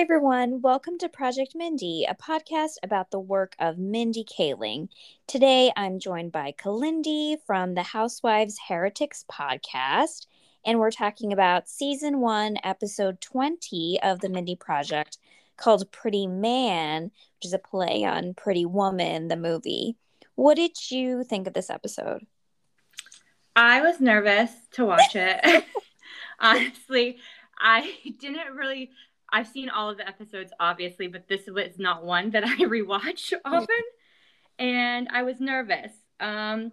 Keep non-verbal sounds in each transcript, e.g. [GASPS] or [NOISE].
Hi, everyone. Welcome to Project Mindy, a podcast about the work of Mindy Kaling. Today, I'm joined by Kalyndee from the Housewives Heretics podcast, and we're talking about season one, episode 20 of the Mindy Project called Pretty Man, which is a play on Pretty Woman, the movie. What did you think of this episode? I was nervous to watch it. [LAUGHS] [LAUGHS] Honestly, I [LAUGHS] didn't really I've seen all of the episodes, obviously, but this was not one that [LAUGHS] I rewatch [LAUGHS] often. And I was nervous. Um,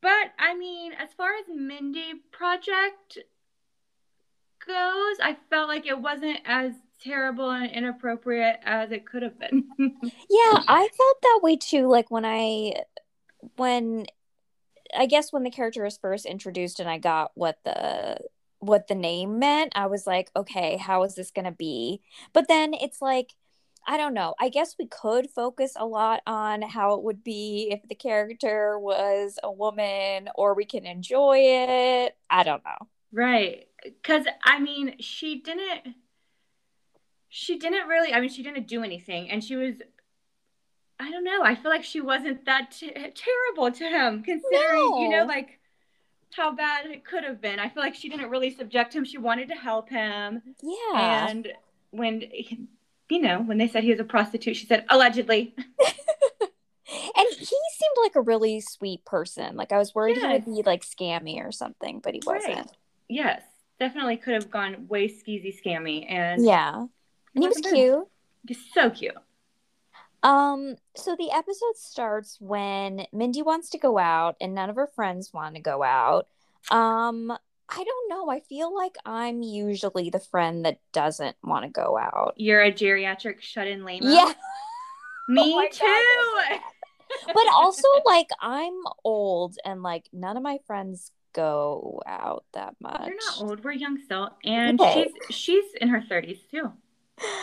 but I mean, as far as Mindy Project goes, I felt like it wasn't as terrible and inappropriate as it could have been. [LAUGHS] yeah, I felt that way too. Like when I, when I guess when the character was first introduced and I got what the what the name meant, I was like, okay, how is this going to be? But then it's like, I don't know. I guess we could focus a lot on how it would be if the character was a woman or we can enjoy it. I don't know. Right. Cuz I mean, she didn't she didn't really I mean, she didn't do anything and she was I don't know. I feel like she wasn't that t- terrible to him considering, no. you know, like how bad it could have been. I feel like she didn't really subject him. She wanted to help him. Yeah. And when, you know, when they said he was a prostitute, she said, allegedly. [LAUGHS] and he seemed like a really sweet person. Like I was worried yes. he would be like scammy or something, but he wasn't. Right. Yes. Definitely could have gone way skeezy scammy. And yeah. And he was cute. He's so cute. Um, so the episode starts when Mindy wants to go out and none of her friends want to go out. Um, I don't know. I feel like I'm usually the friend that doesn't want to go out. You're a geriatric shut-in lame. Yeah. [LAUGHS] Me oh too. God, but also [LAUGHS] like I'm old and like none of my friends go out that much. You're not old. We're young still. And okay. she's she's in her 30s too.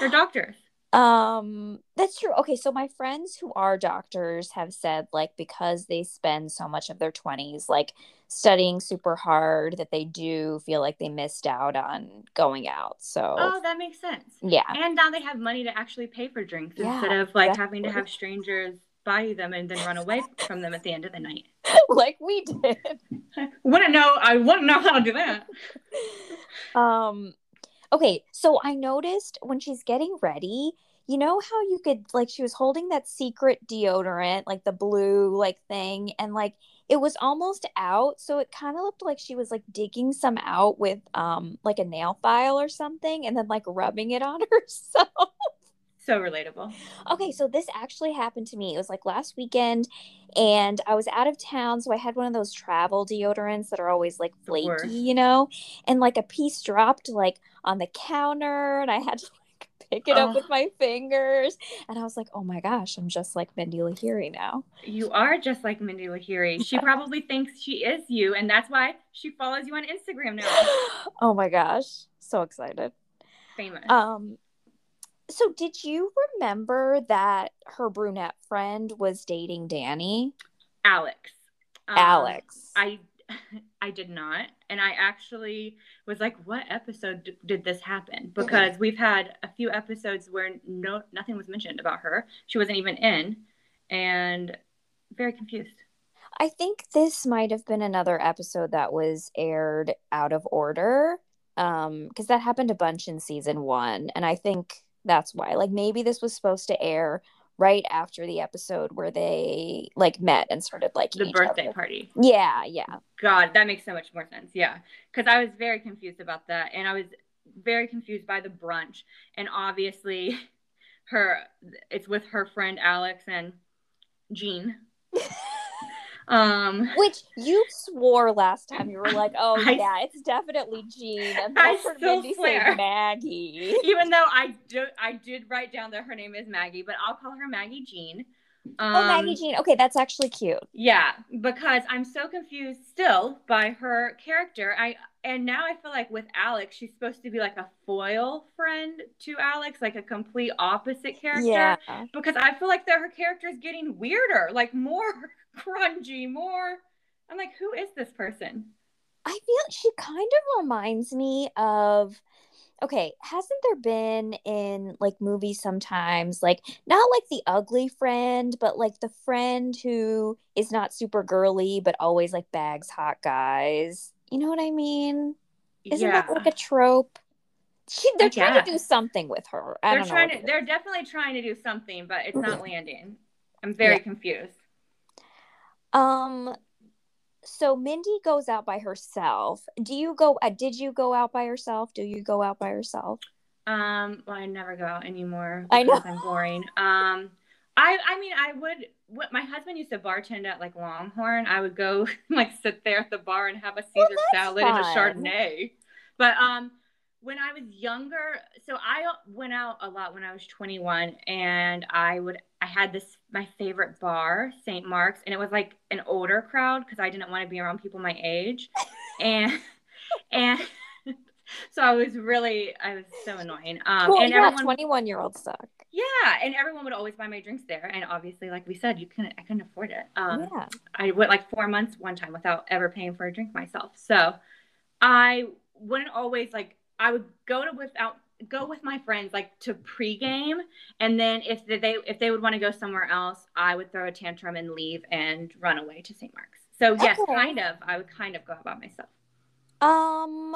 They're doctors. Um, that's true. Okay, so my friends who are doctors have said like because they spend so much of their 20s like studying super hard that they do feel like they missed out on going out. So Oh, that makes sense. Yeah. And now they have money to actually pay for drinks yeah, instead of like having to have strangers buy them and then run away from them at the end of the night. [LAUGHS] like we did. [LAUGHS] I wouldn't know I wouldn't know how to do that. [LAUGHS] Um Okay, so I noticed when she's getting ready, you know how you could like she was holding that secret deodorant, like the blue like thing, and like it was almost out, so it kind of looked like she was like digging some out with um like a nail file or something, and then like rubbing it on [LAUGHS] herself. So relatable. Okay, so this actually happened to me. It was like last weekend, and I was out of town, so I had one of those travel deodorants that are always like flaky, you know, and like a piece dropped like on the counter, and I had to like [LAUGHS] pick it oh. up with my fingers, and I was like, oh my gosh, I'm just like Mindy Lahiri now. You are just like Mindy Lahiri. She [LAUGHS] probably thinks she is you, and that's why she follows you on Instagram now. [GASPS] oh my gosh, so excited. Famous. Um, so did you remember that her brunette friend was dating Danny? Alex. Um, Alex. I [LAUGHS] I did not. And I actually was like, what episode d- did this happen? Because we've had a few episodes where no nothing was mentioned about her. She wasn't even in and very confused. I think this might have been another episode that was aired out of order um because that happened a bunch in season 1 and I think that's why. Like maybe this was supposed to air right after the episode where they like met and started like the birthday other. party. Yeah, yeah. God, that makes so much more sense. Yeah, because I was very confused about that, and I was very confused by the brunch, and obviously, [LAUGHS] her it's with her friend Alex and Jean. [LAUGHS] Um, which you swore last time you were like, [LAUGHS] "Oh I, yeah, it's definitely Jean," and I still Mindy swear Maggie. [LAUGHS] Even though I do, I did write down that her name is Maggie, but I'll call her Maggie Jean. Um, oh, Maggie Jean. Okay, that's actually cute. Yeah, because I'm so confused still by her character. I and now I feel like with Alex, she's supposed to be like a foil friend to Alex, like a complete opposite character. Yeah. Because I feel like that her character is getting weirder, like more grungy, more. I'm like, who is this person? I feel she kind of reminds me of okay, hasn't there been in like movies sometimes like not like the ugly friend, but like the friend who is not super girly but always like bags hot guys. You know what I mean? Isn't yeah. that like a trope? She, they're trying to do something with her. I they're trying to they're definitely trying to do something, but it's not mm-hmm. landing. I'm very Yeah. confused. Um so Mindy goes out by herself. Do you go uh, did you go out by yourself? Do you go out by yourself? Um, well, I never go out anymore I know I'm boring. Um, I I mean, I would. What my husband used to bartend at like Longhorn. I would go [LAUGHS] like sit there at the bar and have a Caesar that's salad and a. Chardonnay. But um, when I was younger, so I went out a lot when I was 21, and I would I had this my favorite bar, St. Mark's, and it was like an older crowd because I didn't want to be around people my age, [LAUGHS] and and. [LAUGHS] So I was really, I was so annoying. Um, Well, and yeah, everyone, 21 year old suck. yeah, and everyone would always buy my drinks there. And obviously, like we said, you couldn't, I couldn't afford it. Um, yeah. I went like four months one time without ever paying for a drink myself. So I wouldn't always like, I would go to without go with my friends like to pregame, and then if they if they would want to go somewhere else, I would throw a tantrum and leave and run away to St. Mark's. So yes, Okay. kind of. I would kind of go out by myself. Um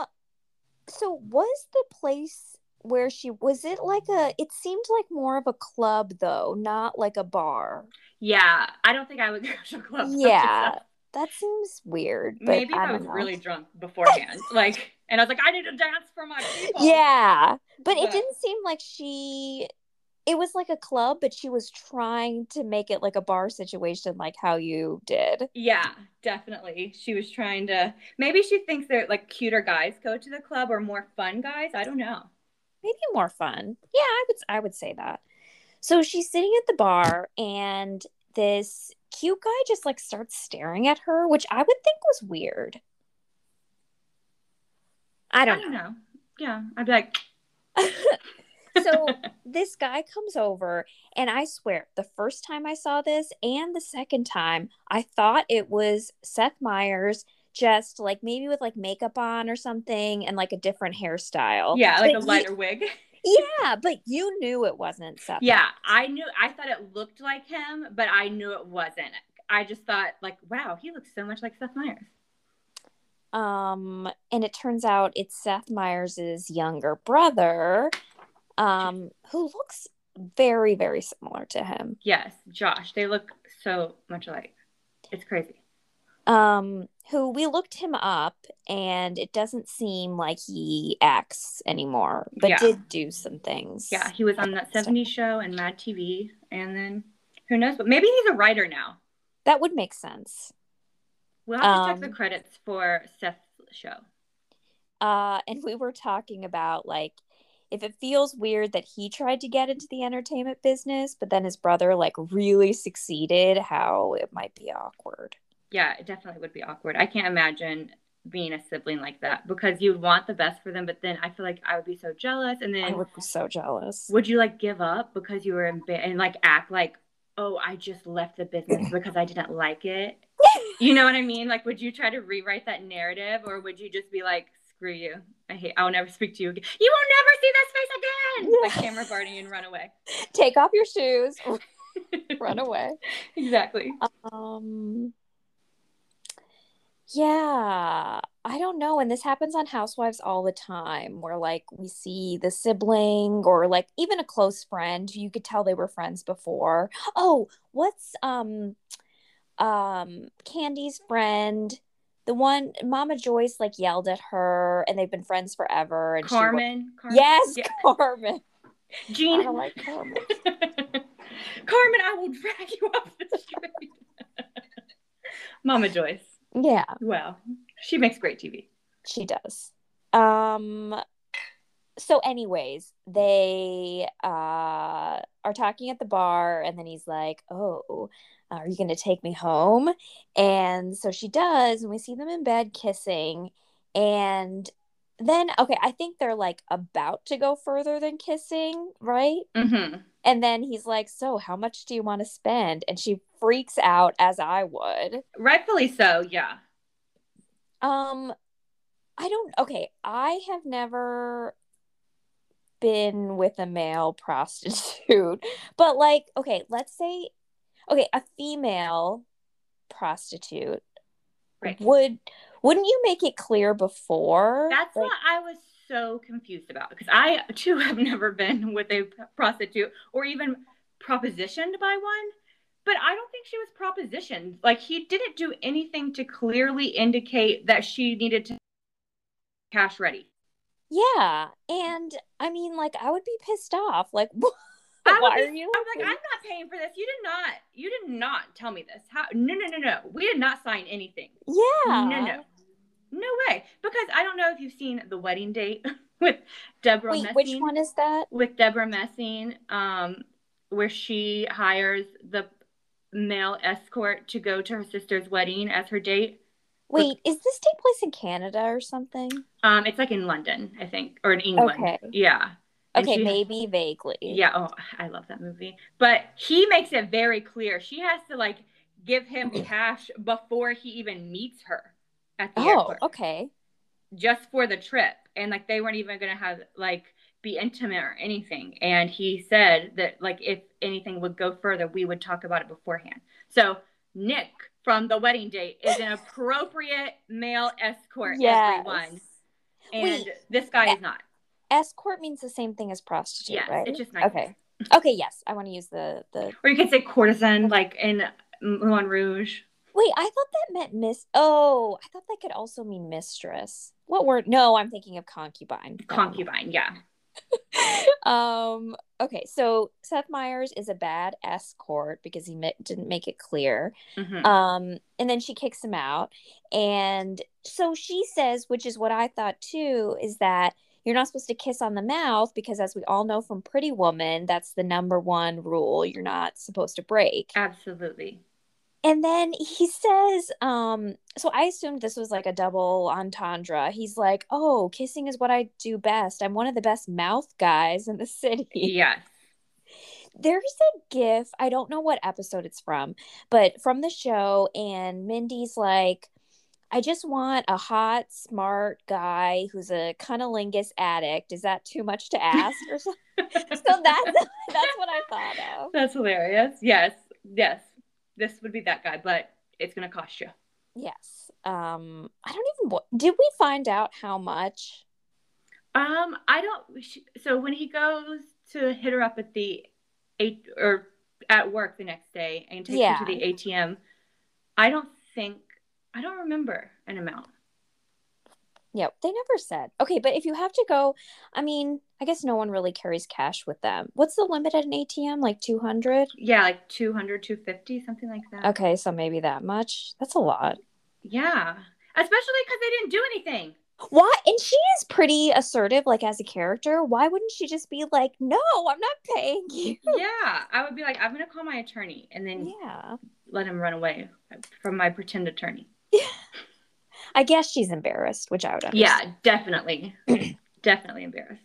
so was the place where she was it like a it seemed like more of a club though, not like a bar. Yeah, I don't think I would go to a club. Yeah. That seems weird. But Maybe I, I, was know. really drunk beforehand, [LAUGHS] like, and I was like, I need to dance for my people. Yeah. But it didn't seem like she it was like a club, but she was trying to make it like a bar situation like how you did. Yeah, definitely. She was trying to. Maybe she thinks they're like cuter guys go to the club or more fun guys. I don't know. maybe more fun. Yeah, I would I would say that. So she's sitting at the bar and this cute guy just like starts staring at her, which I would think was weird. I don't know. know. Yeah, I'd be like, [LAUGHS] so [LAUGHS] this guy comes over and I swear the first time I saw this and the second time I thought it was Seth Meyers just like maybe with like makeup on or something and like a different hairstyle. yeah, like But a lighter wig. [LAUGHS] yeah, but you knew it wasn't Seth. Yeah, I knew. I thought it looked like him, but I knew it wasn't. I just thought, like, wow, he looks so much like Seth Meyers. Um, and it turns out it's Seth Meyers' younger brother, um, who looks very, very similar to him. Yes, Josh. They look so much alike. It's crazy. Um, who we looked him up, and it doesn't seem like he acts anymore, but Yeah. did do some things. Yeah, he was on that 70s show and Mad TV, and then who knows? But maybe he's a writer now. That would make sense. We'll have to check Um, the credits for Seth's show. Uh, and we were talking about like if it feels weird that he tried to get into the entertainment business, but then his brother like really succeeded, how it might be awkward. Yeah, it definitely would be awkward. I can't imagine being a sibling like that because you want the best for them, but then I feel like I would be so jealous. And then I would be so jealous. would you like give up because you were in bed and like act like, oh, I just left the business [LAUGHS] because I didn't like it? [LAUGHS] You know what I mean? Like, would you try to rewrite that narrative or would you just be like, screw you? I hate, I'll never speak to you again. You will never see this face again. [LAUGHS] Like camera Barney and run away. Take off your shoes, run away. exactly. Um Yeah, I don't know. And this happens on Housewives all the time where like we see the sibling or like even a close friend you could tell they were friends before. Oh, what's um um Kandi's friend? The one Mama Joyce like yelled at her and they've been friends forever and Carmen. she Carmen. Yes, Yeah. [LAUGHS] Carmen. I Jean. don't like Carmen. [LAUGHS] Carmen, I will drag you off the street. [LAUGHS] Mama Joyce. Yeah. Well, She makes great TV. She does. Um so anyways, they uh are talking at the bar and then he's like, "Oh, are you going to take me home?" And so she does and we see them in bed kissing and then okay, I think they're like about to go further than kissing, right? Mm-hmm. And then he's like, "So, how much do you want to spend?" And she freaks out as I would. Rightfully so, yeah. Um, I don't. Okay, I have never been with a male [LAUGHS] prostitute, but like, okay, let's say, okay, a female prostitute Right. would wouldn't you make it clear before? That's Like, what I was so confused about because I too [LAUGHS] have never been with a prostitute or even propositioned by one. But I don't think she was propositioned. Like he didn't do anything to clearly indicate that she needed to cash ready. yeah, and I mean, like, I would be pissed off. Like, [LAUGHS] why are you? I'm like, I'm not paying for this. You did not. You did not tell me this. How? No, no, no, no. We did not sign anything. yeah, No, no, no way. Because I don't know if you've seen the wedding date [LAUGHS] with Deborah Wait, Messing. which one is that? with Deborah Messing, um, where she hires the male escort to go to her sister's wedding as her date. Wait, is this take place in Canada or something? Um, it's like in London, I think, or in England. Okay. Yeah. Okay, maybe vaguely. Yeah. Oh, I love that movie. But he makes it very clear she has to like give him [CLEARS THROAT] cash before he even meets her at the Oh, airport, okay. just for the trip. And like they weren't even gonna have like be intimate or anything. And he said that like if anything would go further, we would talk about it beforehand. So Nick from the wedding date is an [LAUGHS] appropriate male escort, Yes. everyone. And Wait. this guy is not. Escort means the same thing as prostitute, Yes, right? it's just nice. Okay. Okay, yes. I want to use the the Or you could say courtesan, like in Moulin Rouge. Wait, I thought that meant miss Oh, I thought that could also mean mistress. What word? No, I'm thinking of concubine. Concubine, yeah. [LAUGHS] um okay so seth meyers is a bad escort because he ma- didn't make it clear Mhm. um and then she kicks him out and so she says which is what i thought too is that you're not supposed to kiss on the mouth because as we all know from pretty woman that's the number one rule you're not supposed to break Absolutely. and then he says, um, so I assumed this was like a double entendre. He's like, Oh, kissing is what I do best. I'm one of the best mouth guys in the city. Yes. There's a gif, I don't know what episode it's from, but from the show, and Mindy's like, I just want a hot, smart guy who's a cunnilingus addict. Is that too much to ask? Or so [LAUGHS] that's [LAUGHS] that's what I thought of. That's hilarious. Yes. Yes. This would be that guy, but it's gonna cost you. Yes. Um, I don't even. Did we find out how much? Um, I don't. So when he goes to hit her up at the eight or at work the next day and takes Yeah. her to the ATM, I don't think I don't remember an amount. Yeah, they never said. Okay, but if you have to go, I mean, I guess no one really carries cash with them. What's the limit at an ATM? Like 200? Yeah, like 200, 250, something like that. Okay, so maybe that much. That's a lot. Yeah, especially because they didn't do anything. Why? And she is pretty assertive, like as a character. Why wouldn't she just be like, no, I'm not paying you? yeah, I would be like, I'm gonna call my attorney and then Yeah. let him run away from my pretend attorney. I guess she's embarrassed, which I would understand. Yeah, definitely, [CLEARS THROAT] definitely embarrassed.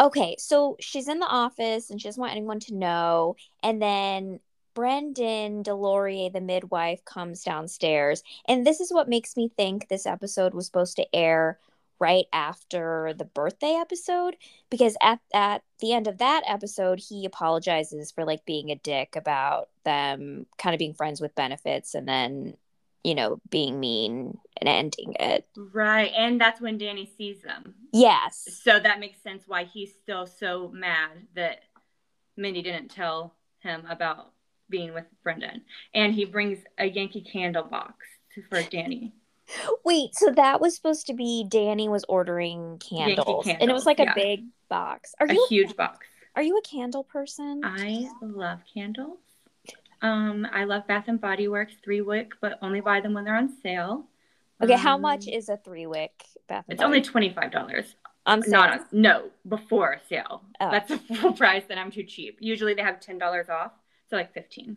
Okay, so she's in the office and she doesn't want anyone to know. And then Brendan Delorier, the midwife, comes downstairs. And this is what makes me think this episode was supposed to air right after the birthday episode because at at the end of that episode he apologizes for like being a dick about them kind of being friends with benefits and then you know being mean and ending it Right, and that's when Danny sees them. yes So that makes sense why he's still so mad that Mindy didn't tell him about being with Brendan. And he brings a Yankee candle box for Danny. Wait, so that was supposed to be Danny was ordering candles, and it was candles, like a yeah. big box. Are A you huge box. are you a candle person? I love candles. Um, I love Bath and Body Works three wick, but only buy them when they're on sale. okay, how Um, much is a three wick bath? It's Body only twenty five dollars. on sale. Not on, no before sale. Oh. That's a full [LAUGHS] price, and I'm too cheap. Usually they have ten dollars off, so like fifteen.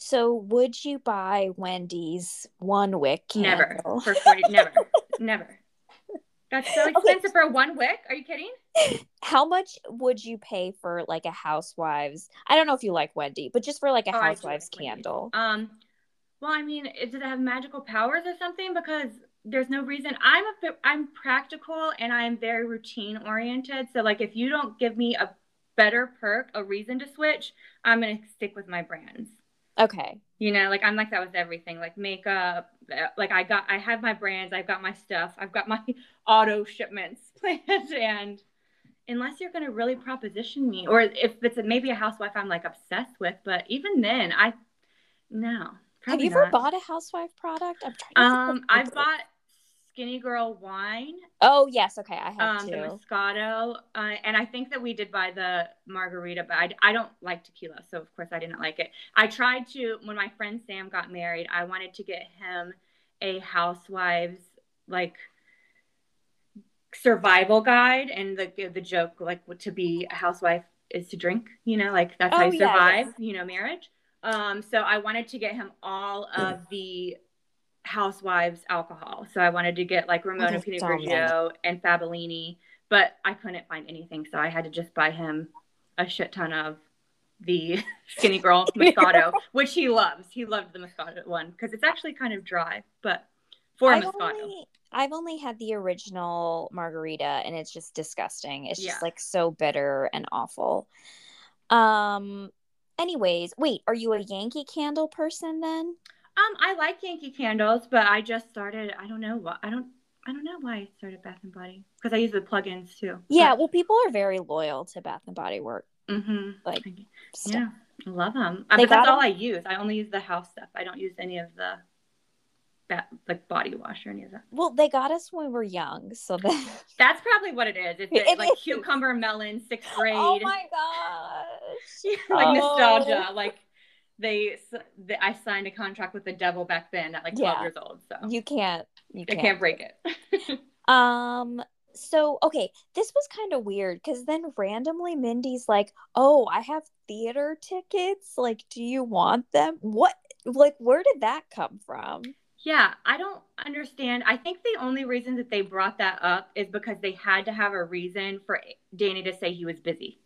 So would you buy Wendy's one wick Never for forty. never, [LAUGHS] never. That's so [LAUGHS] Okay. expensive for one wick. Are you kidding? How much would you pay for like a housewives? I don't know if you like Wendy, but just for like a Oh, housewives like candle. Um, well, I mean, does it have magical powers or something? Because there's no reason. I'm a I'm practical and I'm very routine oriented. So like if you don't give me a better perk, a reason to switch, I'm gonna stick with my brands. Okay. You know, like I'm like that with everything, like makeup. Like I got, I have my brands, I've got my stuff, I've got my [LAUGHS] auto shipments [LAUGHS] planned, and unless you're gonna really proposition me, or if it's a, maybe a housewife I'm like obsessed with, but even then, I no. Have you ever bought a housewife product? I'm trying. um, I've bought Skinny Girl wine. Oh yes, okay, I have um. The Moscato, uh, and I think that we did buy the margarita, but I, I don't like tequila, so of course I didn't like it. I tried to when my friend Sam got married. I wanted to get him a housewives like survival guide, and the the joke like to be a housewife is to drink. You know, like that's oh, how you survive. Yeah, You know, marriage. Um, so I wanted to get him all of the Housewives alcohol. So I wanted to get like Ramona Pinot and Fabellini, but I couldn't find anything. So I had to just buy him a shit ton of the [LAUGHS] Skinny Girl [LAUGHS] Moscato, which he loves. He loved the Moscato one because it's actually kind of dry, but for I've Moscato. Only, I've only had the original margarita and it's just disgusting. It's just like so bitter and awful. Um anyways, wait, are you a Yankee candle person then? Um, I like Yankee candles, but I just started. I don't know what. I don't. I don't know why I started Bath and Body because I use the plugins too. Yeah, but, well, people are very loyal to Bath and Body Work. Mm-hmm. Like, yeah, I love them. Uh, but that's all I use. I only use the house stuff. I don't use any of the that like body wash or any of that. Well, they got us when we were young, so that [LAUGHS] that's probably what it is. It's it, like cucumber melon, sixth grade. Oh my gosh! [LAUGHS] like oh. nostalgia, like they, they, I signed a contract with the devil back then at like 12 yeah. years old. So you can't, you can't, can't break it. [LAUGHS] um, so okay, this was kind of weird because then randomly Mindy's like, "Oh, I have theater tickets. Like, do you want them? What? Like, where did that come from?" Yeah, I don't understand. I think the only reason that they brought that up is because they had to have a reason for Danny to say he was busy.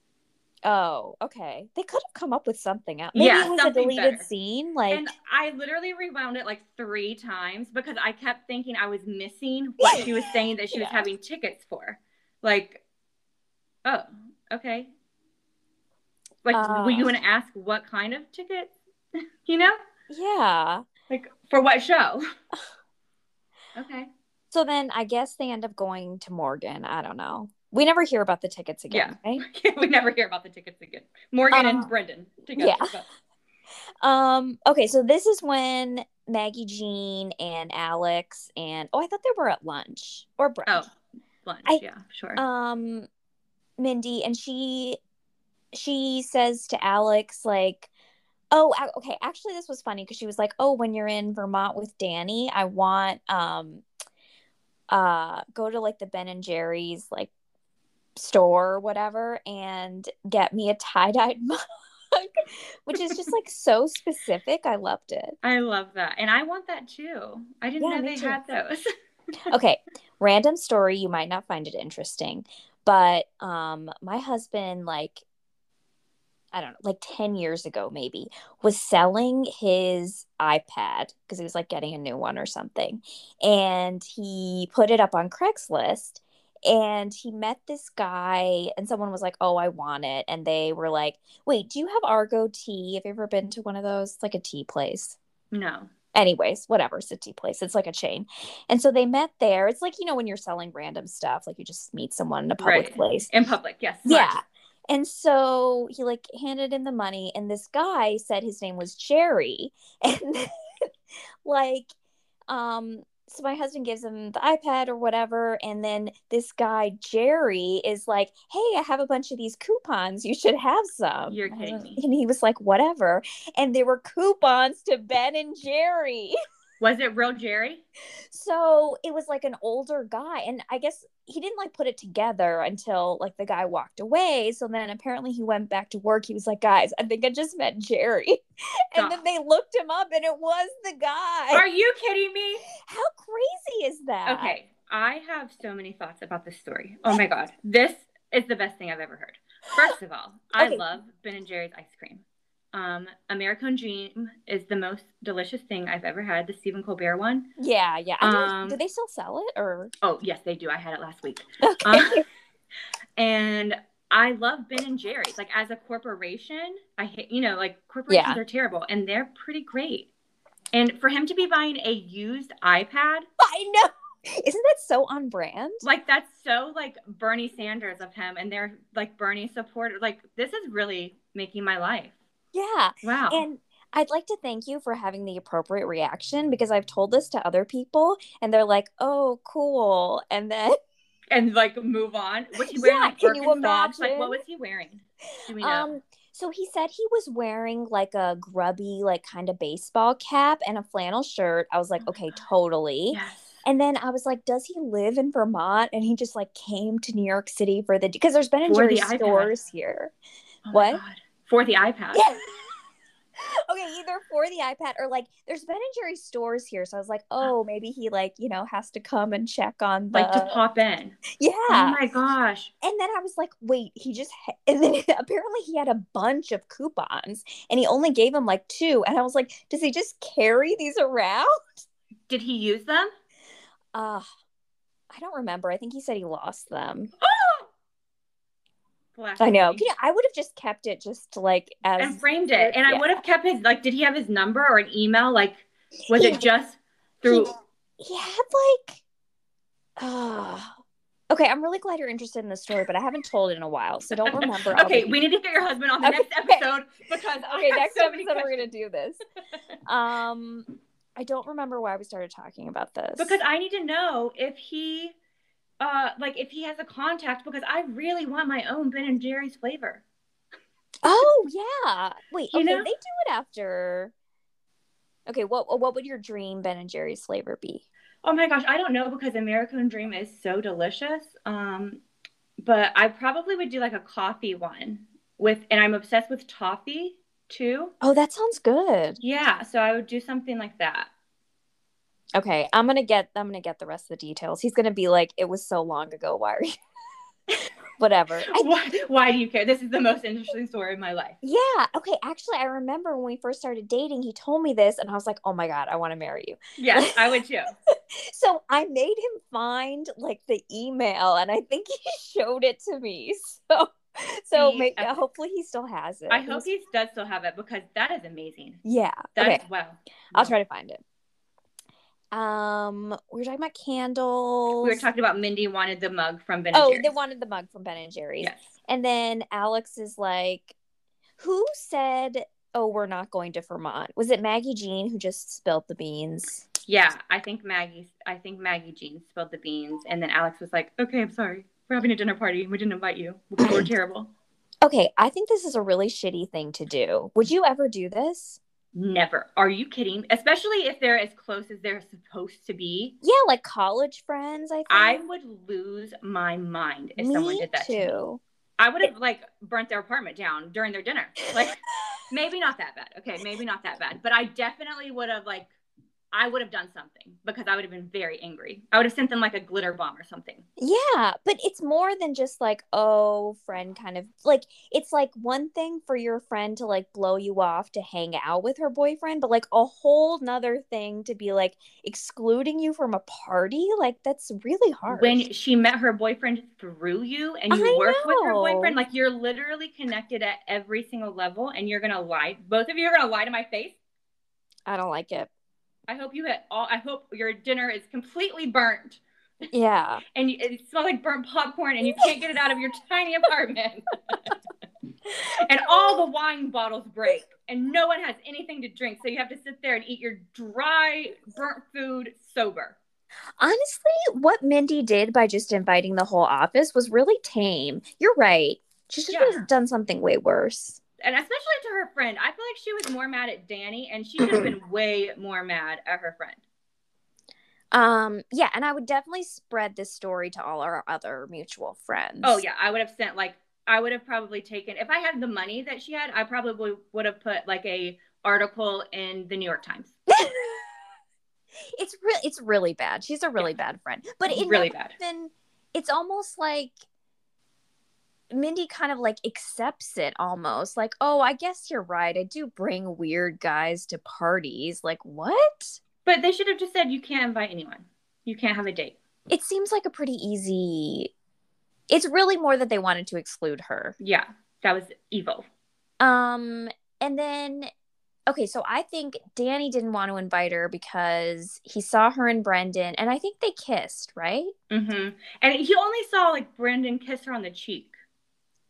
Oh, okay. They could have come up with something else. Maybe yeah, it was a deleted better. scene. Like, and I literally rewound it like three times because I kept thinking I was missing what she was saying that she yeah. was having tickets for. Like, oh, okay. Like, uh, were you going to ask what kind of ticket? [LAUGHS] you know? Yeah. Like for what show? [LAUGHS] okay. So then I guess they end up going to Morgan. I don't know. We never hear about the tickets again, yeah. right? [LAUGHS] we never hear about the tickets again. Morgan uh, and Brendan together. Yeah. [LAUGHS] Um, okay, so this is when Maggie Jean and Alex and oh, I thought they were at lunch or brunch. Oh, lunch, I, yeah, sure. Um, Mindy and she she says to Alex like, "Oh, okay, actually this was funny because she was like, "Oh, when you're in Vermont with Danny, I want um uh go to like the Ben and Jerry's like store or whatever and get me a tie-dyed [LAUGHS] mug which is just like so specific i loved it i love that and i want that too i didn't yeah, know they too. had those [LAUGHS] okay random story you might not find it interesting but um my husband like I don't know, like 10 years ago, maybe, was selling his iPad because he was like getting a new one or something. And he put it up on Craigslist and he met this guy and someone was like oh i want it and they were like wait do you have argo tea? Have you ever been to one of those? It's like a tea place. No. Anyways whatever it's a tea place it's like a chain. And so they met there. It's like you know when you're selling random stuff like you just meet someone in a public right. place. In public yes yeah. and so he like handed in the money and this guy said his name was jerry. [LAUGHS] And like um so my husband gives him the iPad or whatever, and then this guy Jerry is like, "Hey, I have a bunch of these coupons. You should have some." You're kidding me. And he was like, "Whatever." And there were coupons to Ben and Jerry. [LAUGHS] Was it real Jerry? So it was like an older guy. And I guess he didn't like put it together until like the guy walked away. So then apparently he went back to work. He was like, guys, I think I just met Jerry. [LAUGHS] And then they looked him up and it was the guy. Are you kidding me? How crazy is that? Okay. I have so many thoughts about this story. Oh my God. This is the best thing I've ever heard. First of all, I love Ben and Jerry's ice cream. Um, American Dream is the most delicious thing I've ever had. The Stephen Colbert one. Yeah, yeah. Um, do they still sell it or? Oh yes, they do. I had it last week. [LAUGHS] Okay. Uh, and I love Ben and Jerry's. Like as a corporation, I hate you know like corporations Yeah. are terrible, and they're pretty great. And for him to be buying a used iPad, [LAUGHS] I know. Isn't that so on brand? like that's so like Bernie Sanders of him, and they're like Bernie supporter. Like this is really making my life. Yeah. Wow. And I'd like to thank you for having the appropriate reaction because I've told this to other people and they're like, "Oh, cool." And then [LAUGHS] and like move on. Was he wearing Yeah, like can you Birkenstocks? Like what was he wearing? We um so he said he was wearing like a grubby like kind of baseball cap and a flannel shirt. I was like, Oh "Okay, [GASPS] totally." yes. And then I was like, "Does he live in Vermont?" And he just like came to New York City for the because there's been and For the stores here. Oh what? God. For the iPad. Yeah. For the iPad or like there's Ben and Jerry's stores here. So I was like, oh, maybe he like, you know, has to come and check on the Like to pop in. Yeah. Oh my gosh. and then I was like, wait, he just ha- and then [LAUGHS] apparently he had a bunch of coupons and he only gave him like two. And I was like, does he just carry these around? Did he use them? Uh I don't remember. I think he said he lost them. [GASPS] [LAUGHS] I know. You- I would have just kept it just like as and framed it. And I would have kept his like did he have his number or an email? Like was He- it just through he had like uh okay i'm really glad you're interested in this story but i haven't told it in a while so don't [LAUGHS] remember Okay, the- we need to get your husband on the Okay, next episode because okay next so episode we're gonna do this [LAUGHS] um i don't remember why we started talking about this because I need to know if he uh like if he has a contact because I really want my own Ben and Jerry's flavor. oh yeah wait You okay know? they do it after okay what what would your dream ben and jerry's flavor be Oh my gosh, I don't know because American Dream is so delicious. Um, but I probably would do like a coffee one with, and I'm obsessed with toffee too. oh that sounds good Yeah, so I would do something like that. Okay i'm gonna get i'm gonna get the rest of the details he's gonna be like it was so long ago why are you [LAUGHS] whatever Why, why do you care? This is the most interesting story of my life. Yeah. Okay. Actually, I remember when we first started dating, he told me this, and I was like, oh my God, I want to marry you. Yes, [LAUGHS] I would too. So I made him find like the email, and I think he [LAUGHS] showed it to me. So, so uh, hopefully he still has it. I hope he does still have it because that is amazing. Yeah. That's okay. wow. I'll try to find it. Um, we were talking about candles. We were talking about Mindy wanted the mug from Ben. Oh, they wanted the mug from Ben and Jerry's. Yes. And then Alex is like, who said, oh, we're not going to Vermont? Was it Maggie Jean who just spilled the beans? Yeah, I think Maggie. I think Maggie Jean spilled the beans, and then Alex was like, "Okay, I'm sorry. We're having a dinner party. and We didn't invite you. [CLEARS THROAT] We're terrible." Okay, I think this is a really shitty thing to do. Would you ever do this? Never. Are you kidding? Especially if they're as close as they're supposed to be. Yeah, like college friends, I think. I would lose my mind if someone did that to me. too. I would have like burnt their apartment down during their dinner. Like [LAUGHS] maybe not that bad. Okay, maybe not that bad. But I definitely would have like I would have done something because I would have been very angry. I would have sent them like a glitter bomb or something. Yeah, but it's more than just like, oh, friend kind of like it's like one thing for your friend to like blow you off to hang out with her boyfriend, but like a whole nother thing to be like excluding you from a party. Like that's really hard. When she met her boyfriend through you and you I work with her boyfriend, like you're literally connected at every single level and you're gonna lie. Both of you are gonna lie to my face. I don't like it. I hope you hit all I hope your dinner is completely burnt Yeah. [LAUGHS] and you, it smells like burnt popcorn and you can't get it out of your tiny apartment. [LAUGHS] and all the wine bottles break and no one has anything to drink. So you have to sit there and eat your dry, burnt food sober. Honestly, what Mindy did by just inviting the whole office was really tame. You're right. She should Yeah. have done something way worse. And especially to her friend. I feel like she was more mad at Danny and she should have been [CLEARS THROAT] way more mad at her friend. Um, yeah, and I would definitely spread this story to all our other mutual friends. Oh yeah, I would have sent like I would have probably taken if I had the money that she had, I probably would have put like a article in the New York Times. [LAUGHS] it's really it's really bad. She's a really bad friend. But it Really bad. even it's almost like Mindy kind of like accepts it almost like, oh, I guess you're right. I do bring weird guys to parties. Like, what? But they should have just said you can't invite anyone. You can't have a date. It seems like a pretty easy. It's really more that they wanted to exclude her. Yeah, that was evil. Um, and then okay, so I think Danny didn't want to invite her because he saw her and Brendan, and I think they kissed, right? Mm-hmm. And he only saw like Brendan kiss her on the cheek.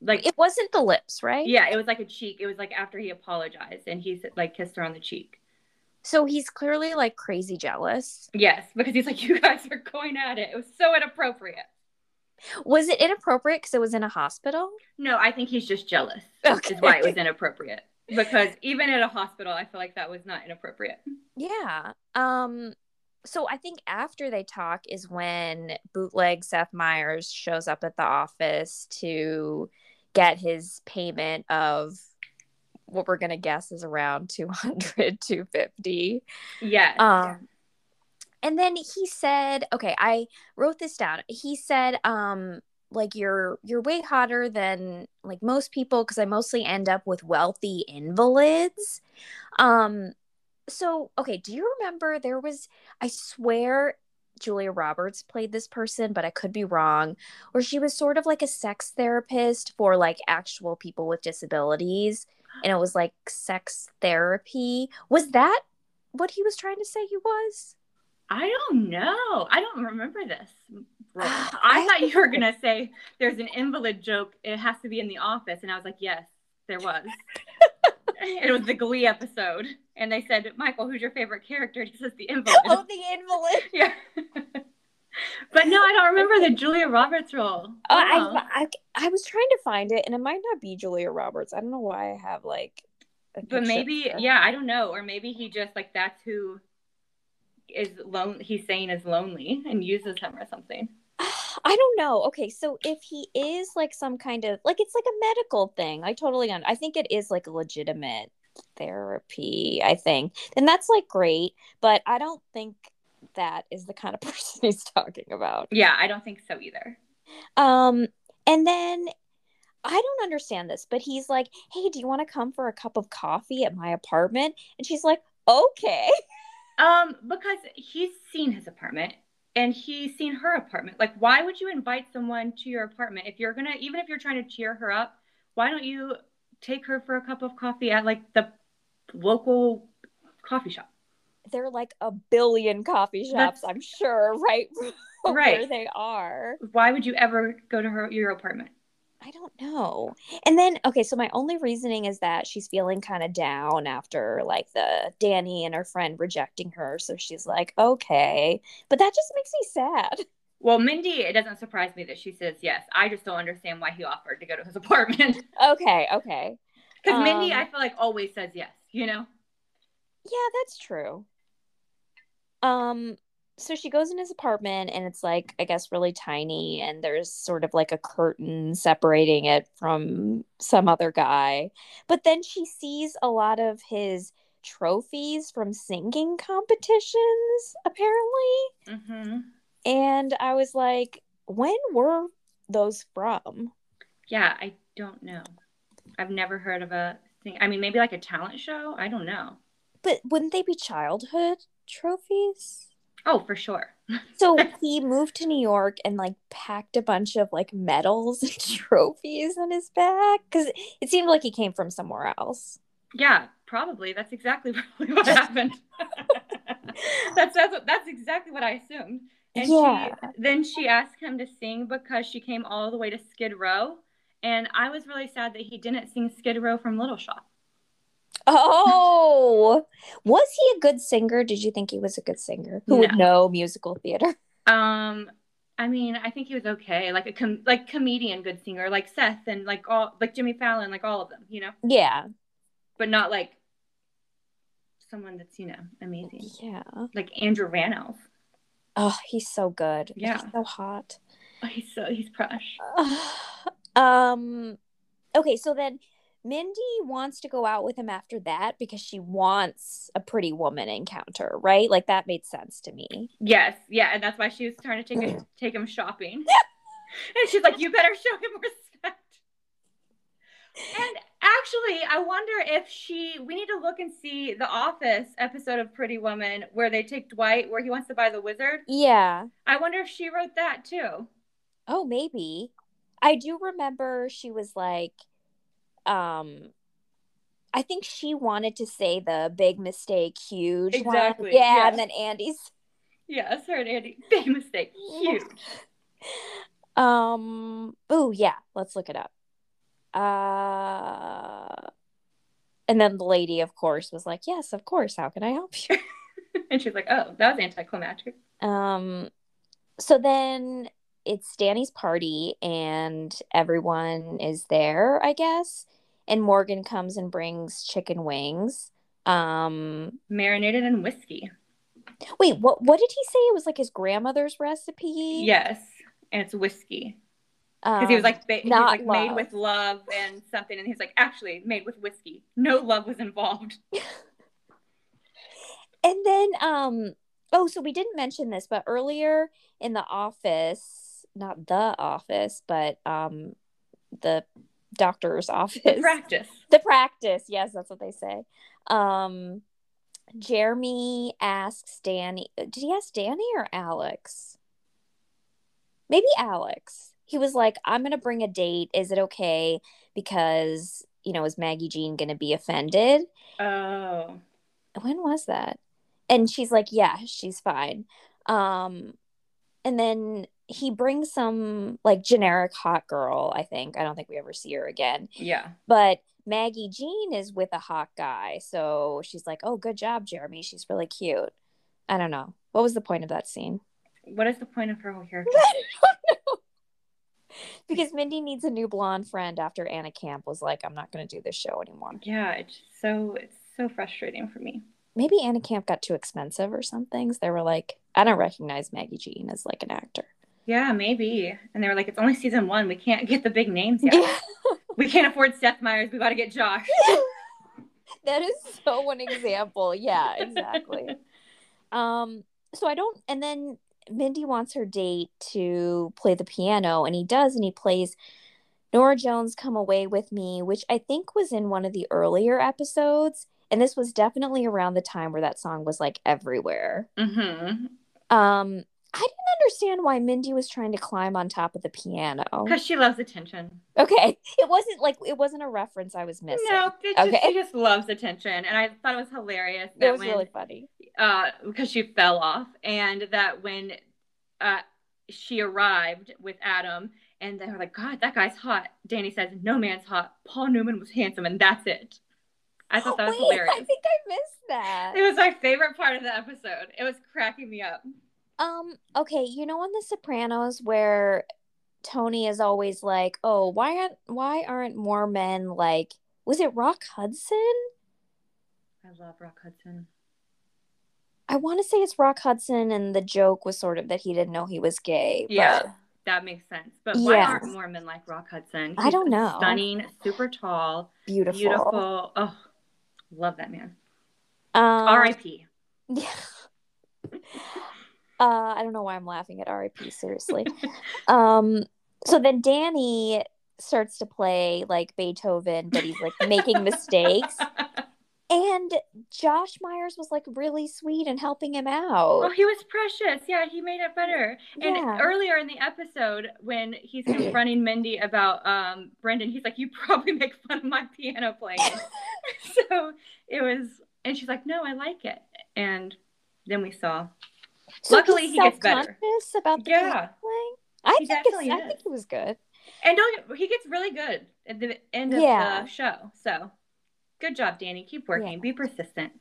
Like it wasn't the lips, right? Yeah, it was like a cheek. It was like after he apologized and he like kissed her on the cheek. So he's clearly like crazy jealous. Yes, because he's like, you guys are going at it. It was so inappropriate. Was it inappropriate because it was in a hospital? No, I think he's just jealous. Okay. Is why it was inappropriate. Because even at a hospital, I feel like that was not inappropriate. Yeah. Um. So I think after they talk is when bootleg Seth Meyers shows up at the office to get his payment of what we're gonna guess is around 200 250 Yes. um and then he said okay i wrote this down. He said um like you're you're way hotter than like most people because i mostly end up with wealthy invalids. Um so okay do you remember there was i swear julia roberts played this person but i could be wrong where she was sort of like a sex therapist for like actual people with disabilities and it was like sex therapy was that what he was trying to say he was I don't know. I don't remember this. [SIGHS] I I thought you were [LAUGHS] gonna say there's an invalid joke. It has to be in the office, and I was like, yes, there was. [LAUGHS] [LAUGHS] it was the Glee episode, and they said, Michael, who's your favorite character? And he says the invalid. [LAUGHS] oh the invalid [LAUGHS] yeah. but no, I don't remember the Julia Roberts role. Oh. I, uh-huh. I I was trying to find it, and it might not be Julia Roberts. I don't know why I have like. a but maybe, yeah, I don't know, or maybe he just like that's who is lone. He's saying is lonely and uses him or something. I don't know. Okay, so if he is like some kind of like it's like a medical thing, I totally un- I think it is like a legitimate therapy. I think, and that's like great, but I don't think that is the kind of [LAUGHS] person he's talking about. Yeah, I don't think so either. Um, and then I don't understand this, but he's like, "Hey, do you want to come for a cup of coffee at my apartment?" And she's like, "Okay." Um, because he's seen his apartment and he's seen her apartment. Like, why would you invite someone to your apartment if you're gonna, even if you're trying to cheer her up, why don't you take her for a cup of coffee at like the local coffee shop? There are like a billion coffee shops, That's- I'm sure, right? [LAUGHS] where Right. they are. Why would you ever go to her your apartment? I don't know. And then, okay, so my only reasoning is that she's feeling kind of down after like the Danny and her friend rejecting her. So she's like, okay. But that just makes me sad. [LAUGHS] Well, Mindy, it doesn't surprise me that she says yes. I just don't understand why he offered to go to his [LAUGHS] apartment. Okay, okay. Because Mindy, Um, I feel like always says yes. You know? Yeah, that's true. Um, so she goes in his apartment and it's like, I guess, really tiny, and there's sort of like a curtain separating it from some other guy. But then she sees a lot of his trophies from singing competitions, apparently. Mm-hmm. And I was like, when were those from? Yeah, I don't know. I've never heard of a thing. I mean, maybe like a talent show. I don't know. But wouldn't they be childhood trophies? Oh, for sure. So [LAUGHS] he moved to New York and like packed a bunch of like medals and [LAUGHS] trophies in his bag because it seemed like he came from somewhere else. Yeah, probably. That's exactly [LAUGHS] probably what happened. that's, that's that's exactly what I assumed. And Yeah. she then she asked him to sing because she came all the way to Skid Row, and I was really sad that he didn't sing Skid Row from Little Shop. Oh, was he a good singer? Did you think he was a good singer who would know musical theater? [LAUGHS] Um, I mean, I think he was okay, like a com- like comedian, good singer, like Seth and like all like Jimmy Fallon, like all of them, you know, Yeah, but not like someone that's you know amazing, yeah. like Andrew Rannells. Oh, he's so good. Yeah. he's so hot. Oh, he's so he's fresh. [SIGHS] um, okay, so then Mindy wants to go out with him after that because she wants a pretty woman encounter, right? Like that made sense to me. Yes, yeah, and that's why she was trying to take him, [LAUGHS] take him shopping. [LAUGHS] and she's like, "You better show him respect." And actually, I wonder if she. We need to look and see the Office episode of Pretty Woman where they take Dwight, where he wants to buy the wizard. Yeah. I wonder if she wrote that too. Oh, maybe. I do remember she was like, um, I think she wanted to say the big mistake, huge. one. Exactly, Yeah, yeah. and then Andy's. Yes, her and Andy. [LAUGHS] Big mistake. Huge. Um. Oh yeah. Let's look it up. Uh. And then the lady, of course, was like, "Yes, of course. How can I help you?" [LAUGHS] and she's like, "Oh, that was anticlimactic." Um, so then it's Danny's party and everyone is there, I guess. And Morgan comes and brings chicken wings. Um, Marinated in whiskey. wait, what what did he say? It was like his grandmother's recipe? Yes, and it's whiskey because he was Um, like ba- he was not like made with love and something, and he's like actually made with whiskey. No love was involved. [LAUGHS] And then um oh, so we didn't mention this, but earlier in the office, not the office, but um the doctor's [LAUGHS] office. Practice. the practice. Yes that's what they say. Um jeremy asks danny did he ask danny or alex? Maybe alex. He was like i'm gonna bring a date. Is it okay? Because you know is maggie jean gonna be offended? Oh, when was that? And she's like yeah she's fine. Um and then he brings some like generic hot girl i think i don't think we ever see her again yeah. but Maggie Jean is with a hot guy. So she's like, oh, good job, Jeremy. She's really cute. I don't know. What was the point of that scene? What is the point of her whole [LAUGHS] hair? because Mindy needs a new blonde friend after Anna Camp was like, I'm not going to do this show anymore. yeah, it's so it's so frustrating for me. Maybe Anna Camp got too expensive or something. So they were like, I don't recognize Maggie Jean as like an actor. Yeah, maybe. And they were like, it's only season one. We can't get the big names yet. We can't afford Seth Meyers. We got to get Josh. [LAUGHS] that is so one example. Yeah, exactly. um, so I don't, and then Mindy wants her date to play the piano, and he does, and he plays Norah Jones Come Away With Me, which I think was in one of the earlier episodes. And this was definitely around the time where that song was like everywhere. Mm-hmm. Um, I didn't understand why Mindy was trying to climb on top of the piano. Because she loves attention. Okay, [LAUGHS] it wasn't like it wasn't a reference I was missing. No, it just, Okay. she just loves attention. And I thought it was hilarious it that was when really funny. uh, because she fell off, and that when uh, she arrived with Adam, and they were like, "God, that guy's hot." Danny says, "No man's hot. Paul Newman was handsome, and that's it." I thought that was [GASPS] Wait, hilarious. I think I missed that. It was my favorite part of the episode. It was cracking me up. Um, okay, you know on The Sopranos where Tony is always like, "Oh, why aren't why aren't more men like was it Rock Hudson? I love Rock Hudson. I want to say it's Rock Hudson and the joke was sort of that he didn't know he was gay. but- Yeah, that makes sense. But why Yeah. aren't more men like Rock Hudson? I don't know. Stunning, super tall, beautiful. beautiful. Oh, love that man. Um, R.I.P. [LAUGHS] Yeah. Uh, I don't know why I'm laughing at R.I.P. Seriously. um, so then Danny starts to play like Beethoven, but he's like making mistakes. And Josh Meyers was like really sweet and helping him out. Oh, he was precious. Yeah, he made it better. And Yeah. earlier in the episode, when he's confronting [CLEARS THROAT] Mindy about um, Brendan, he's like, "You probably make fun of my piano playing." [LAUGHS] so it was, and she's like, "No, I like it." And then we saw, So Luckily, he gets better. about the Yeah. playing. I He think I think it was good. and don't he gets really good at the end of Yeah. the show. So good job, Danny. Keep working. Yeah. Be persistent.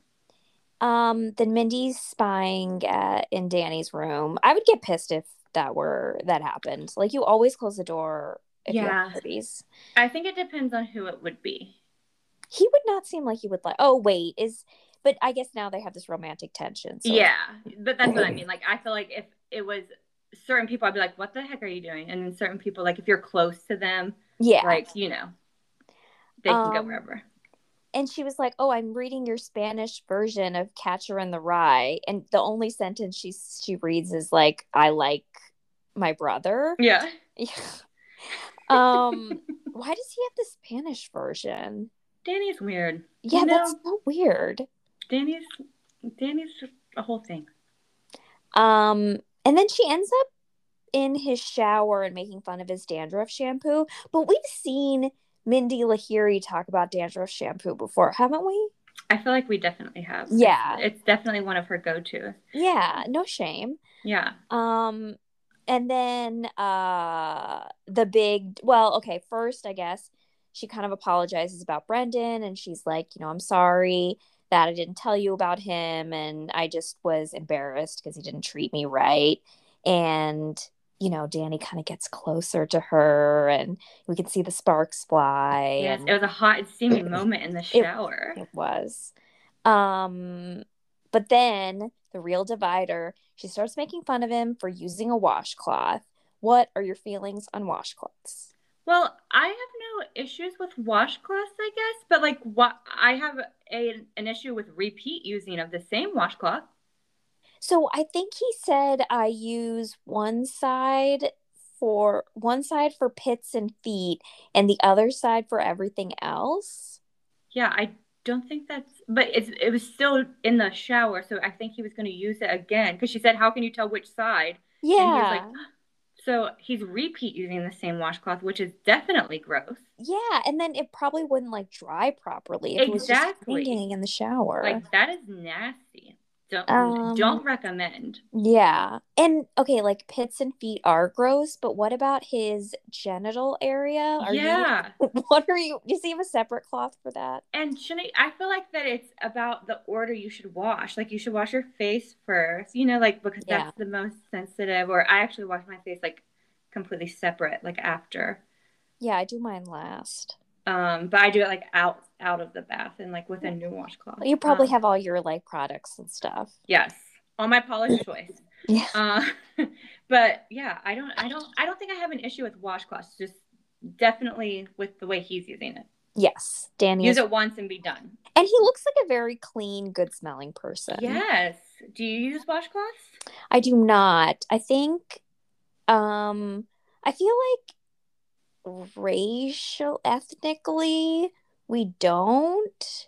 Um, then Mindy's spying at in Danny's room. I would get pissed if that were that happened. Like you always close the door if you Yeah. I think it depends on who it would be. He would not seem like he would like. Oh wait, is but I guess now they have this romantic tension. So Yeah, but that's what I [CLEARS THROAT] mean. Like, I feel like if it was certain people, I'd be like, "What the heck are you doing?" And then certain people, like if you're close to them, yeah. like you know, they can go Um, wherever. and she was like, "Oh, I'm reading your Spanish version of Catcher in the Rye," and the only sentence she she reads is like, "I like my brother." Yeah, Yeah. [LAUGHS] [LAUGHS] Um, why does he have the Spanish version? Danny's weird. Yeah, You know? that's so weird. Danny's Danny's a whole thing. Um, and then she ends up in his shower and making fun of his dandruff shampoo. But we've seen Mindy Lahiri talk about dandruff shampoo before, haven't we? I feel like we definitely have. Yeah. It's, it's definitely one of her go-tos. Yeah, no shame. Yeah. Um, and then uh the big well, okay, first I guess she kind of apologizes about Brendan and she's like, you know, I'm sorry that I didn't tell you about him and I just was embarrassed because he didn't treat me right. And you know, Danny kind of gets closer to her and we can see the sparks fly. Yes, and- it was a hot and steamy [CLEARS THROAT] moment in the shower. it was. Um, but then the real divider, she starts making fun of him for using a washcloth. What are your feelings on washcloths? Well, I have no issues with washcloths, I guess, but like what I have a an issue with repeat using of the same washcloth. So I think he said I use one side for one side for pits and feet and the other side for everything else. Yeah, I don't think that's but it's it was still in the shower, so I think he was going to use it again because she said, "How can you tell which side?" And he was Yeah. like, so he's repeat using the same washcloth, which is definitely gross. yeah, and then it probably wouldn't like dry properly if it was just Exactly. in the shower. Like that is nasty. Don't Um, don't recommend. Yeah. And okay, like pits and feet are gross, but what about his genital area? Are yeah. you [LAUGHS] what are you does he have a separate cloth for that? And shouldn't I feel like that it's about the order you should wash. Like you should wash your face first, you know, like because Yeah. that's the most sensitive. Or I actually wash my face like completely separate, like after. Yeah, I do mine last. Um, but I do it like out out of the bath and like with a new washcloth. You probably Um, have all your like products and stuff. yes on my polished [LAUGHS] choice. Yeah. Uh, [LAUGHS] but yeah, I don't, I don't, I don't think I have an issue with washcloths. Just definitely with the way he's using it. Yes. Danny Use is, it once and be done. and he looks like a very clean, good smelling person. Yes. Do you use washcloths? I do not. I think um I feel like racial ethnically we don't.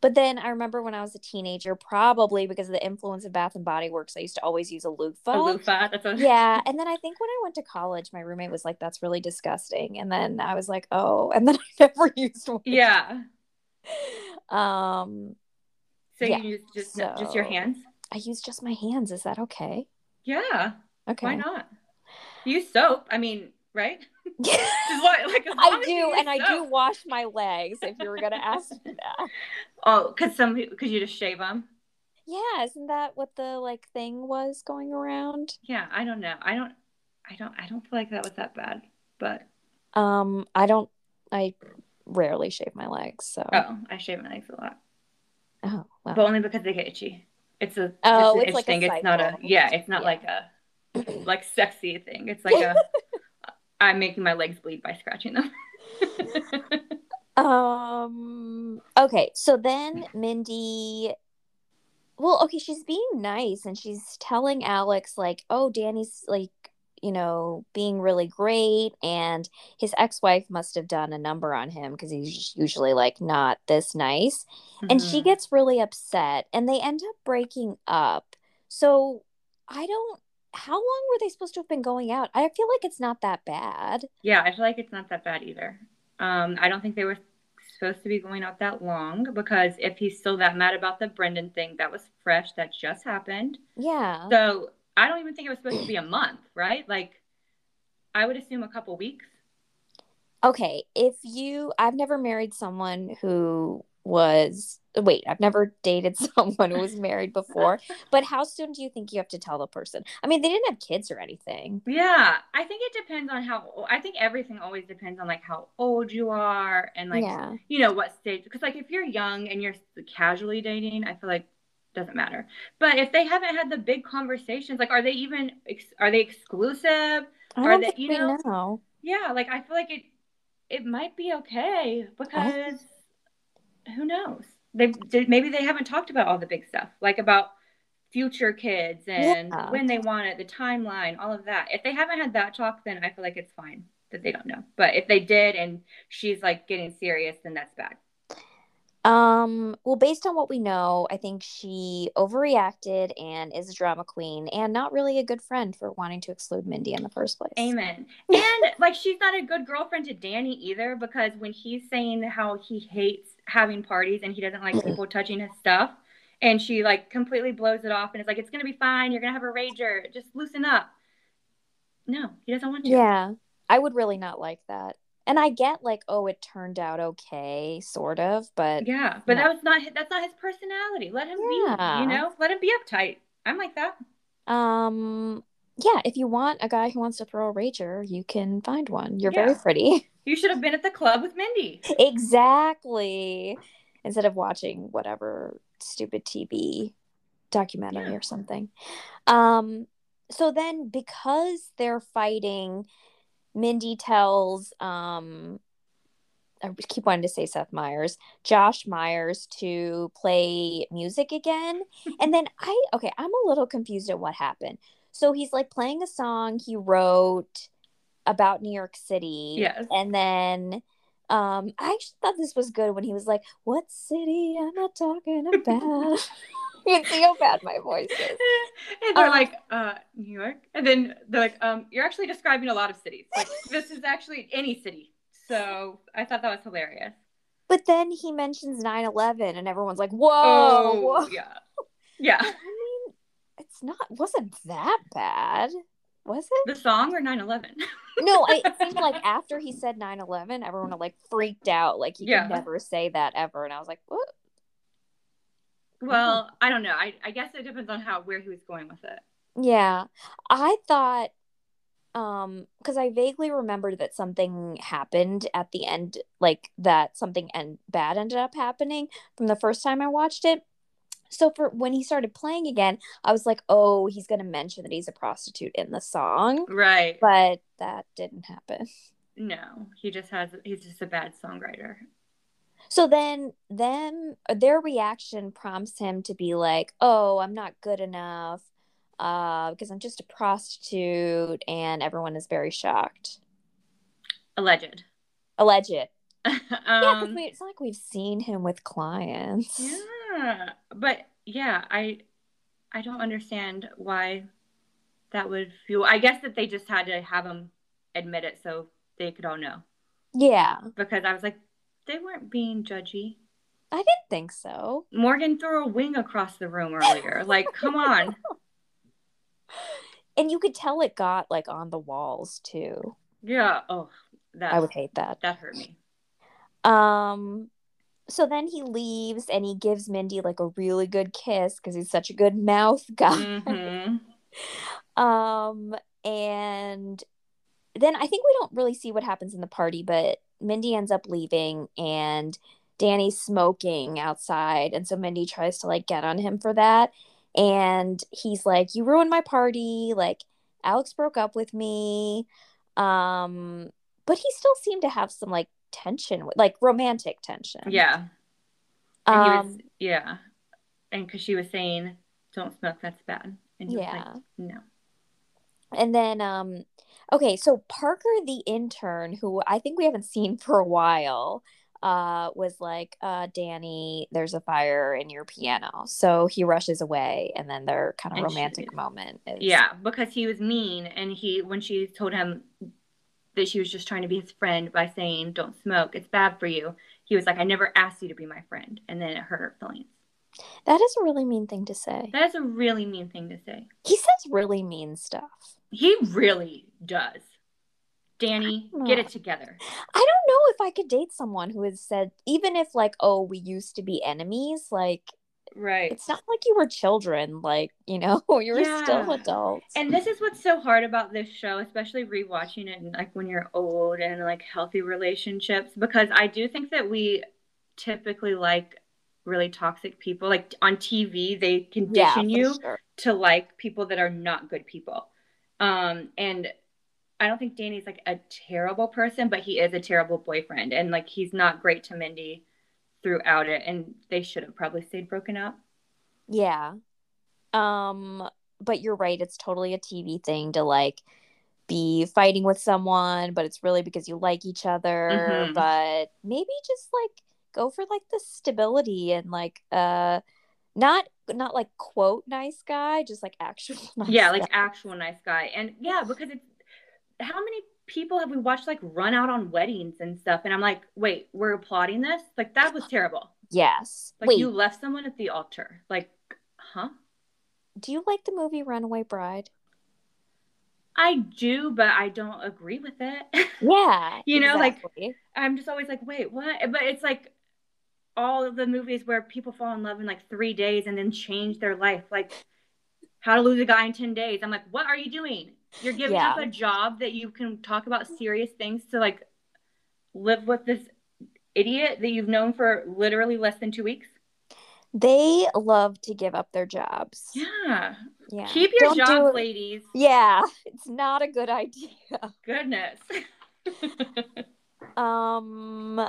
But then I remember when I was a teenager, probably because of the influence of Bath and Body Works, I used to always use a loofah. A loofah. That's what. Yeah, and then I think when I went to college, my roommate was like, "That's really disgusting," and then I was like, "Oh," [LAUGHS] and then I never used one. Yeah. Um, So Yeah, you use just just your hands. I use just my hands. Is that okay? Yeah. Okay. Why not? Use soap. I mean, right? [LAUGHS] What, like, I do, and I do wash my legs. If you were gonna ask me that, [LAUGHS] Oh, cause some because you just shave them. yeah, isn't that what the like thing was going around? Yeah. I don't know. I don't. I don't. I don't feel like that was that bad. But Um, I don't. I rarely shave my legs, so oh, I shave my legs a lot. oh, wow. but only because they get itchy. It's a Oh, an it's itch like a thing. It's not a yeah. It's not Yeah. like a [CLEARS THROAT] like sexy thing. It's like a [LAUGHS] I'm making my legs bleed by scratching them. [LAUGHS] Um. Okay. So then Mindy. Well, okay. She's being nice and she's telling Alex like, "Oh, Danny's like, you know, being really great, and his ex-wife must have done a number on him because he's usually like not this nice." And she Mhm. gets really upset, and they end up breaking up. So I don't. How long were they supposed to have been going out? I feel like it's not that bad. yeah, I feel like it's not that bad either. Um, I don't think they were supposed to be going out that long because if he's still that mad about the Brendan thing, that was fresh. That just happened. Yeah. So I don't even think it was supposed to be a month, right? Like I would assume a couple weeks. Okay, if you, I've never married someone who was, wait, I've never dated [LAUGHS] someone who was married before, [LAUGHS] but how soon do you think you have to tell the person? I mean, they didn't have kids or anything. Yeah, I think it depends on how. I think everything always depends on like how old you are and like yeah. you know what stage. Because like if you're young and you're casually dating, I feel like doesn't matter. But if they haven't had the big conversations, like are they even ex- are they exclusive? I Are they- you know- know. Yeah, like I feel like it it might be okay because who knows? They maybe they haven't talked about all the big stuff, like about future kids and Yeah. when they want it, the timeline, all of that. If they haven't had that talk, then I feel like it's fine. that they don't know. But if they did and she's like getting serious, then that's bad. Um, well, based on what we know, I think she overreacted and is a drama queen and not really a good friend for wanting to exclude Mindy in the first place. Amen. [LAUGHS] And like she's not a good girlfriend to Danny either because when he's saying how he hates having parties and he doesn't like people touching his stuff, and she like completely blows it off and is like, "It's gonna be fine. You're gonna have a rager. Just loosen up." No, he doesn't want to. Yeah, I would really not like that. And I get like, oh, it turned out okay, sort of, but Yeah, but that was not hi- that's not his personality. Let him be. You know, let him be uptight. I'm like that. um, yeah. If you want a guy who wants to throw a rager, you can find one. You're very pretty. [LAUGHS] You should have been at the club with Mindy. exactly. Instead of watching whatever stupid TV documentary Yeah. or something. Um, so then because they're fighting, Mindy tells um I keep wanting to say Seth Meyers, Josh Meyers to play music again. [LAUGHS] and then I okay, I'm a little confused at what happened. So he's like playing a song he wrote about New York City. Yes. And then um I actually thought this was good when he was like, What city am I talking about? [LAUGHS] [LAUGHS] you can see how bad my voice is. [LAUGHS] and they're Um, like, uh, New York. And then they're like, um, you're actually describing a lot of cities. Like this is actually any city. So I thought that was hilarious. But then he mentions 9-11 and everyone's like, Whoa, Oh, whoa. yeah. Yeah. It's not wasn't that bad, was it? The song or 9/11? [LAUGHS] No, I, it seemed like after he said 9-11, everyone like freaked out, like you Yeah. could never say that ever. And I was like, what? well, I don't know. I, I guess it depends on how where he was going with it. Yeah, I thought, um, because I vaguely remembered that something happened at the end, like that something and bad ended up happening from the first time I watched it. So for when he started playing again, I was like, oh, he's gonna mention that he's a prostitute in the song, Right. but that didn't happen. No, he just has. He's just a bad songwriter. So then them their reaction prompts him to be like, "Oh, I'm not good enough uh because I'm just a prostitute." And everyone is very shocked. Alleged. Alleged. [LAUGHS] yeah, um, we, it's not like we've seen him with clients. yeah, but yeah, I I don't understand why that would fuel. I guess that they just had to have them admit it so they could all know. Yeah, Because I was like, they weren't being judgy. I didn't think so. Morgan threw a wing across the room earlier. [LAUGHS] like, come on. And you could tell it got like on the walls too. Yeah. Oh, that I would hate that. that hurt me. Um so then he leaves and he gives Mindy like a really good kiss because he's such a good mouth [LAUGHS] guy. hmm Um, and then I think we don't really see what happens in the party, but Mindy ends up leaving and Danny's smoking outside. And so Mindy tries to like get on him for that. And he's like, You ruined my party. Like, Alex broke up with me. Um, but he still seemed to have some like tension, like romantic tension. Yeah. And he Um, was, yeah. And because she was saying, don't smoke, that's bad. And he was Yeah. like, no. And then, um, okay, so Parker the intern, who I think we haven't seen for a while, uh, was like, uh, Danny, there's a fire in your piano. So he rushes away, and then their kind of And she- romantic moment is Yeah, because he was mean. And he, when she told him that she was just trying to be his friend by saying, don't smoke, it's bad for you, he was like, I never asked you to be my friend. And then it hurt her feelings. That is a really mean thing to say. That is a really mean thing to say. He says really mean stuff. He really does. Danny, get it together. I don't know if I could date someone who has said, even if like, oh, we used to be enemies, like Right. it's not like you were children, like, you know, [LAUGHS] you were still adults. And this is what's so hard about this show, especially rewatching it and like when you're old and like healthy relationships, because I do think that we typically like really toxic people. Like on TV, they condition for you sure. to like people that are not good people. Um, and I don't think Danny's like a terrible person, but he is a terrible boyfriend, and like he's not great to Mindy throughout it, and they should have probably stayed broken up. Yeah. Um, but you're right, it's totally a TV thing to like be fighting with someone, but it's really because you like each other. Mhm. But maybe just like go for like the stability and like uh not not like quote nice guy, just like [LAUGHS] actual nice yeah, like guy. actual nice guy. And yeah, because it's how many people have we watched like run out on weddings and stuff? And I'm like, wait, we're applauding this? Like that was terrible. yes. Like Wait, you left someone at the altar. Like, huh? do you like the movie Runaway Bride? I do, but I don't agree with it. [LAUGHS] Yeah. You know, like- I'm just always like, wait, what? But it's like all of the movies where people fall in love in like three days and then change their life. Like how to lose a guy in 10 days. I'm like, what are you doing? You're giving Yeah. up a job that you can talk about serious things to like live with this idiot that you've known for literally less than two weeks. they love to give up their jobs. Yeah. Yeah. Keep your Don't do jobs, ladies. Yeah, [LAUGHS] it's not a good idea. Goodness. [LAUGHS] Um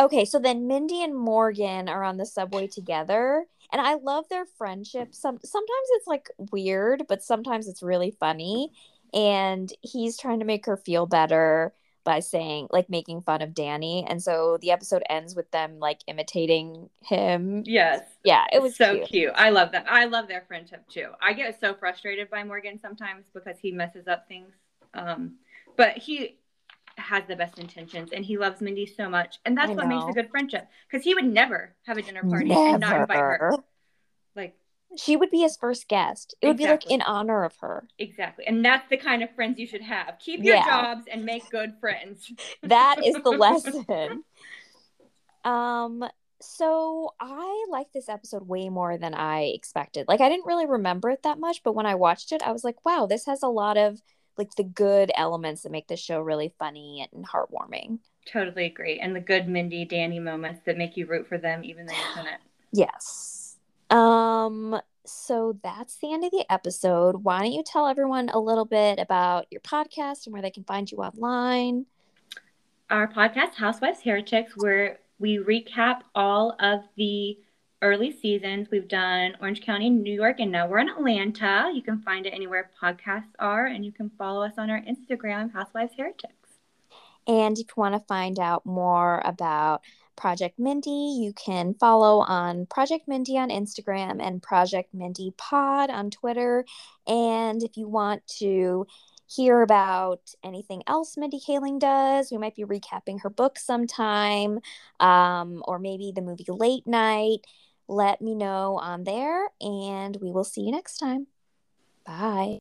Okay, so then Mindy and Morgan are on the subway together, and I love their friendship. Some sometimes it's like weird, but sometimes it's really funny. And he's trying to make her feel better by saying like making fun of Danny. And so the episode ends with them like imitating him. yes. Yeah, it was so cute. cute. I love them. I love their friendship too. I get so frustrated by Morgan sometimes because he messes up things. Um, but he has the best intentions and he loves Mindy so much. And that's what makes a good friendship. Because he would never have a dinner party and not invite her. Like She would be his first guest. It would be like in honor of her. exactly. And that's the kind of friends you should have. Keep your Yeah. jobs and make good friends. [LAUGHS] that is the [LAUGHS] lesson. Um, so I like this episode way more than I expected. Like I didn't really remember it that much, but when I watched it, I was like, wow, this has a lot of like the good elements that make the show really funny and heartwarming. Totally agree. And the good Mindy Danny moments that make you root for them even though you shouldn't. [SIGHS] Yes. Um, so that's the end of the episode. Why don't you tell everyone a little bit about your podcast and where they can find you online? our podcast, Housewives Heretics, where we recap all of the early seasons. We've done Orange County, New York, and now we're in Atlanta. You can find it anywhere podcasts are, and you can follow us on our Instagram, Housewives Heretics. And if you want to find out more about Project Mindy, you can follow on Project Mindy on Instagram and Project Mindy Pod on Twitter. And if you want to hear about anything else Mindy Kaling does, we might be recapping her book sometime, um, or maybe the movie Late Night. Let me know on there, and we will see you next time. Bye.